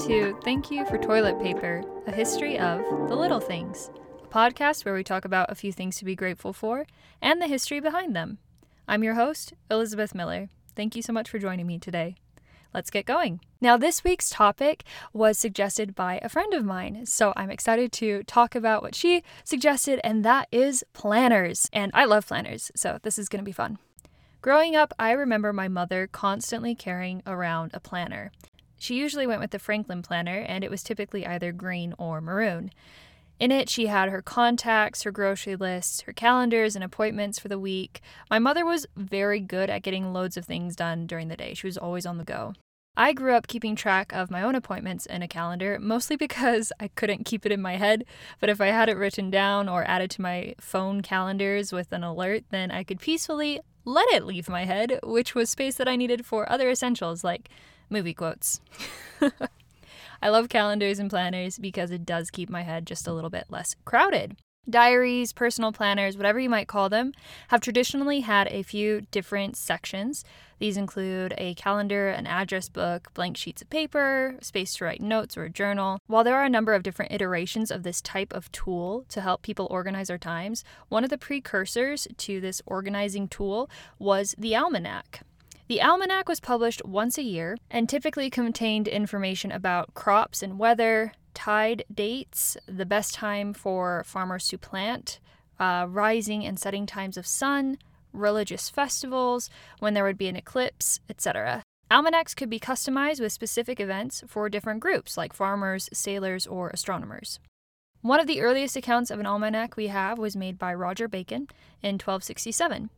To Thank You for Toilet Paper, a history of the little things, a podcast where we talk about a few things to be grateful for and the history behind them. I'm your host, Elizabeth Miller. Thank you so much for joining me today. Let's get going. Now, this week's topic was suggested by a friend of mine, so I'm excited to talk about what she suggested, and that is planners. And I love planners, so this is going to be fun. Growing up, I remember my mother constantly carrying around a planner. She usually went with the Franklin planner, and it was typically either green or maroon. In it, she had her contacts, her grocery lists, her calendars, and appointments for the week. My mother was very good at getting loads of things done during the day. She was always on the go. I grew up keeping track of my own appointments in a calendar, mostly because I couldn't keep it in my head. But if I had it written down or added to my phone calendars with an alert, then I could peacefully let it leave my head, which was space that I needed for other essentials like movie quotes. I love calendars and planners because it does keep my head just a little bit less crowded. Diaries, personal planners, whatever you might call them, have traditionally had a few different sections. These include a calendar, an address book, blank sheets of paper, space to write notes or a journal. While there are a number of different iterations of this type of tool to help people organize their times, one of the precursors to this organizing tool was the almanac. The almanac was published once a year and typically contained information about crops and weather, tide dates, the best time for farmers to plant, uh, rising and setting times of sun, religious festivals, when there would be an eclipse, etc. Almanacs could be customized with specific events for different groups, like farmers, sailors, or astronomers. One of the earliest accounts of an almanac we have was made by Roger Bacon in 1267.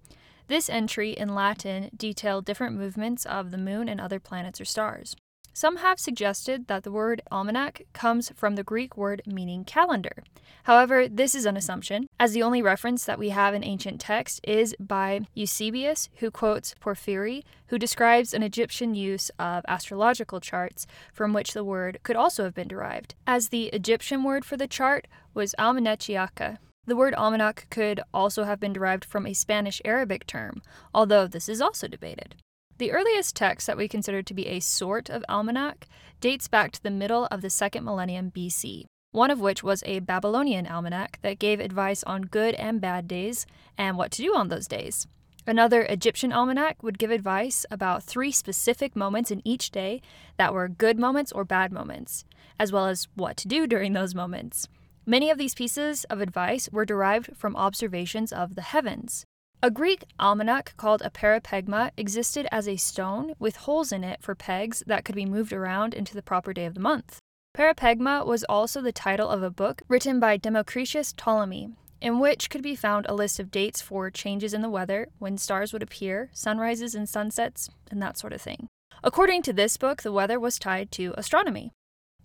This entry in Latin detailed different movements of the moon and other planets or stars. Some have suggested that the word almanac comes from the Greek word meaning calendar. However, this is an assumption, as the only reference that we have in ancient text is by Eusebius, who quotes Porphyry, who describes an Egyptian use of astrological charts from which the word could also have been derived, as the Egyptian word for the chart was almanachiaka. The word almanac could also have been derived from a Spanish Arabic term, although this is also debated. The earliest text that we consider to be a sort of almanac dates back to the middle of the second millennium BC, one of which was a Babylonian almanac that gave advice on good and bad days and what to do on those days. Another Egyptian almanac would give advice about three specific moments in each day that were good moments or bad moments, as well as what to do during those moments. Many of these pieces of advice were derived from observations of the heavens. A Greek almanac called a parapegma existed as a stone with holes in it for pegs that could be moved around into the proper day of the month. Parapegma was also the title of a book written by Democritus Ptolemy, in which could be found a list of dates for changes in the weather, when stars would appear, sunrises and sunsets, and that sort of thing. According to this book, the weather was tied to astronomy.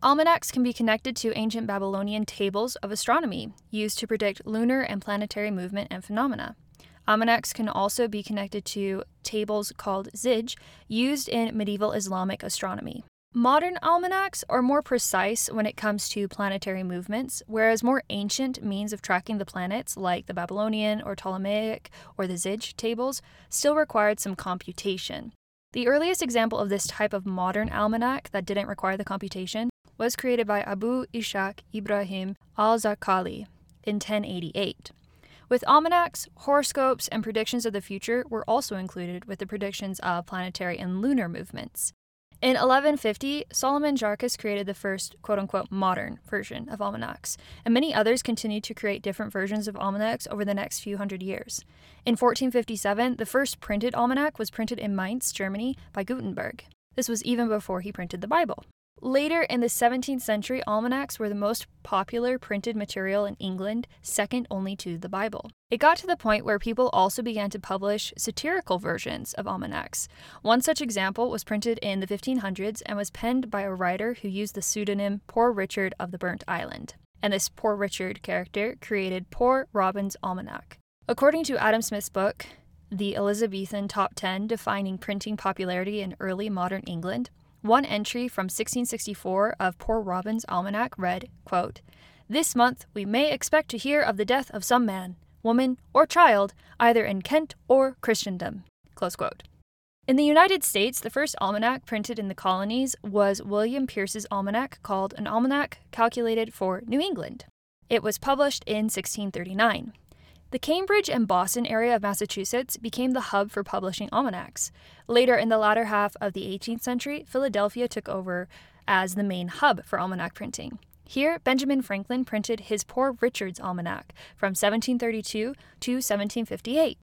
Almanacs can be connected to ancient Babylonian tables of astronomy, used to predict lunar and planetary movement and phenomena. Almanacs can also be connected to tables called zij, used in medieval Islamic astronomy. Modern almanacs are more precise when it comes to planetary movements, whereas more ancient means of tracking the planets, like the Babylonian or Ptolemaic or the Zij tables, still required some computation. The earliest example of this type of modern almanac that didn't require the computation was created by Abu Ishaq Ibrahim al Zarqali in 1088. With almanacs, horoscopes, and predictions of the future were also included with the predictions of planetary and lunar movements. In 1150, Solomon Jarchus created the first quote unquote modern version of almanacs, and many others continued to create different versions of almanacs over the next few hundred years. In 1457, the first printed almanac was printed in Mainz, Germany, by Gutenberg. This was even before he printed the Bible. Later in the 17th century, almanacs were the most popular printed material in England, second only to the Bible. It got to the point where people also began to publish satirical versions of almanacs. One such example was printed in the 1500s and was penned by a writer who used the pseudonym Poor Richard of the Burnt Island. And this Poor Richard character created Poor Robin's Almanac. According to Adam Smith's book, The Elizabethan Top 10 Defining Printing Popularity in Early Modern England, one entry from 1664 of Poor Robin's Almanac read, quote, This month we may expect to hear of the death of some man, woman, or child, either in Kent or Christendom. Close quote. In the United States, the first almanac printed in the colonies was William Pierce's almanac called An Almanac Calculated for New England. It was published in 1639. The Cambridge and Boston area of Massachusetts became the hub for publishing almanacs. Later, in the latter half of the 18th century, Philadelphia took over as the main hub for almanac printing. Here, Benjamin Franklin printed his Poor Richard's Almanac from 1732 to 1758.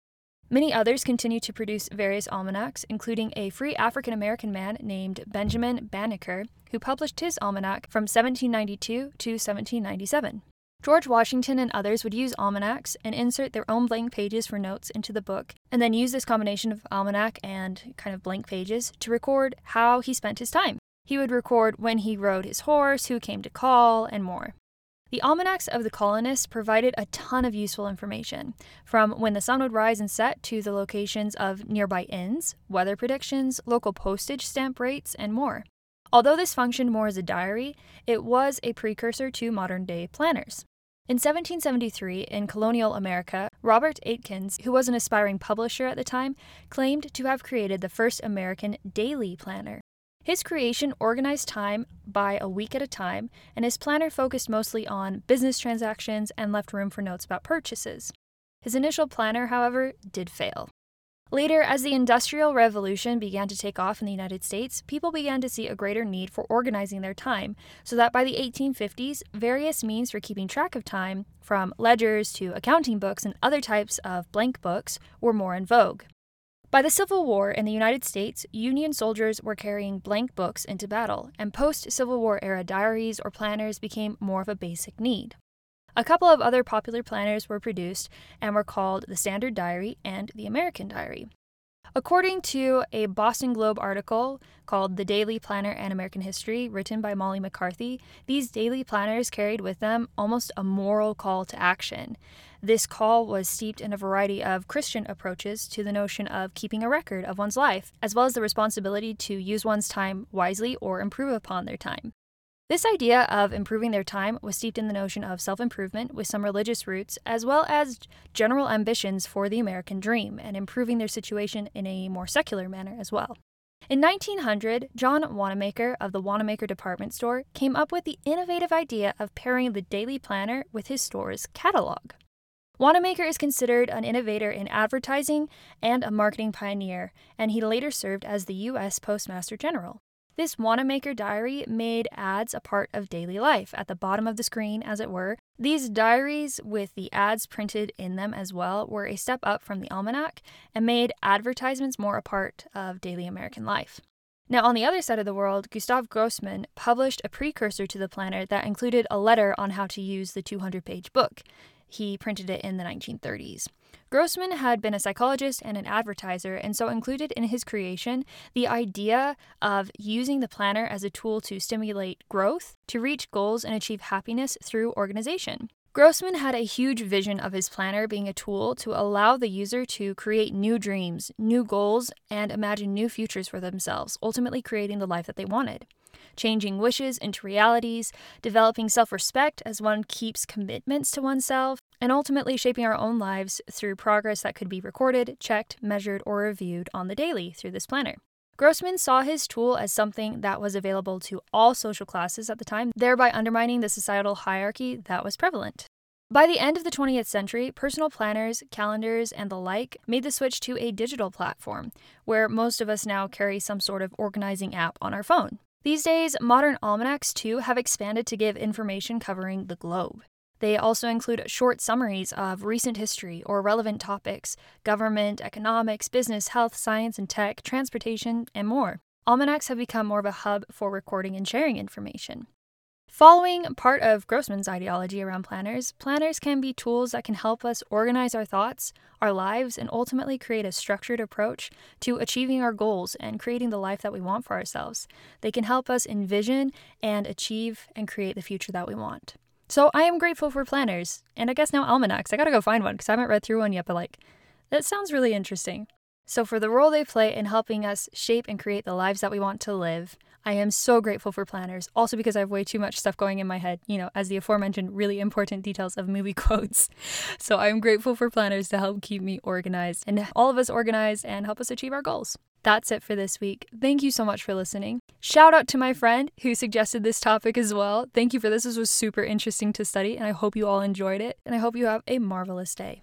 Many others continue to produce various almanacs, including a free African American man named Benjamin Banneker, who published his almanac from 1792 to 1797. George Washington and others would use almanacs and insert their own blank pages for notes into the book, and then use this combination of almanac and kind of blank pages to record how he spent his time. He would record when he rode his horse, who came to call, and more. The almanacs of the colonists provided a ton of useful information, from when the sun would rise and set to the locations of nearby inns, weather predictions, local postage stamp rates, and more. Although this functioned more as a diary, it was a precursor to modern day planners. In 1773, in colonial America, Robert Aitken, who was an aspiring publisher at the time, claimed to have created the first American daily planner. His creation organized time by a week at a time, and his planner focused mostly on business transactions and left room for notes about purchases. His initial planner, however, did fail. Later, as the Industrial Revolution began to take off in the United States, people began to see a greater need for organizing their time, so that by the 1850s, various means for keeping track of time, from ledgers to accounting books and other types of blank books, were more in vogue. By the Civil War in the United States, Union soldiers were carrying blank books into battle, and post Civil War era diaries or planners became more of a basic need. A couple of other popular planners were produced and were called the Standard Diary and the American Diary. According to a Boston Globe article called The Daily Planner and American History, written by Molly McCarthy, these daily planners carried with them almost a moral call to action. This call was steeped in a variety of Christian approaches to the notion of keeping a record of one's life, as well as the responsibility to use one's time wisely or improve upon their time. This idea of improving their time was steeped in the notion of self improvement with some religious roots, as well as general ambitions for the American dream and improving their situation in a more secular manner as well. In 1900, John Wanamaker of the Wanamaker Department Store came up with the innovative idea of pairing the daily planner with his store's catalog. Wanamaker is considered an innovator in advertising and a marketing pioneer, and he later served as the U.S. Postmaster General. This Wanamaker diary made ads a part of daily life, at the bottom of the screen, as it were. These diaries, with the ads printed in them as well, were a step up from the almanac and made advertisements more a part of daily American life. Now, on the other side of the world, Gustav Grossman published a precursor to the planner that included a letter on how to use the 200 page book. He printed it in the 1930s. Grossman had been a psychologist and an advertiser, and so included in his creation the idea of using the planner as a tool to stimulate growth, to reach goals, and achieve happiness through organization. Grossman had a huge vision of his planner being a tool to allow the user to create new dreams, new goals, and imagine new futures for themselves, ultimately creating the life that they wanted changing wishes into realities, developing self respect as one keeps commitments to oneself, and ultimately shaping our own lives through progress that could be recorded, checked, measured, or reviewed on the daily through this planner. Grossman saw his tool as something that was available to all social classes at the time, thereby undermining the societal hierarchy that was prevalent. By the end of the 20th century, personal planners, calendars, and the like made the switch to a digital platform, where most of us now carry some sort of organizing app on our phone. These days, modern almanacs too have expanded to give information covering the globe. They also include short summaries of recent history or relevant topics, government, economics, business, health, science and tech, transportation, and more. Almanacs have become more of a hub for recording and sharing information. Following part of Grossman's ideology around planners, planners can be tools that can help us organize our thoughts, our lives, and ultimately create a structured approach to achieving our goals and creating the life that we want for ourselves. They can help us envision and achieve and create the future that we want. So I am grateful for planners, and I guess now almanacs. I gotta go find one because I haven't read through one yet, but like, that sounds really interesting. So, for the role they play in helping us shape and create the lives that we want to live, I am so grateful for planners. Also, because I have way too much stuff going in my head, you know, as the aforementioned really important details of movie quotes. So, I'm grateful for planners to help keep me organized and all of us organized and help us achieve our goals. That's it for this week. Thank you so much for listening. Shout out to my friend who suggested this topic as well. Thank you for this. This was super interesting to study, and I hope you all enjoyed it. And I hope you have a marvelous day.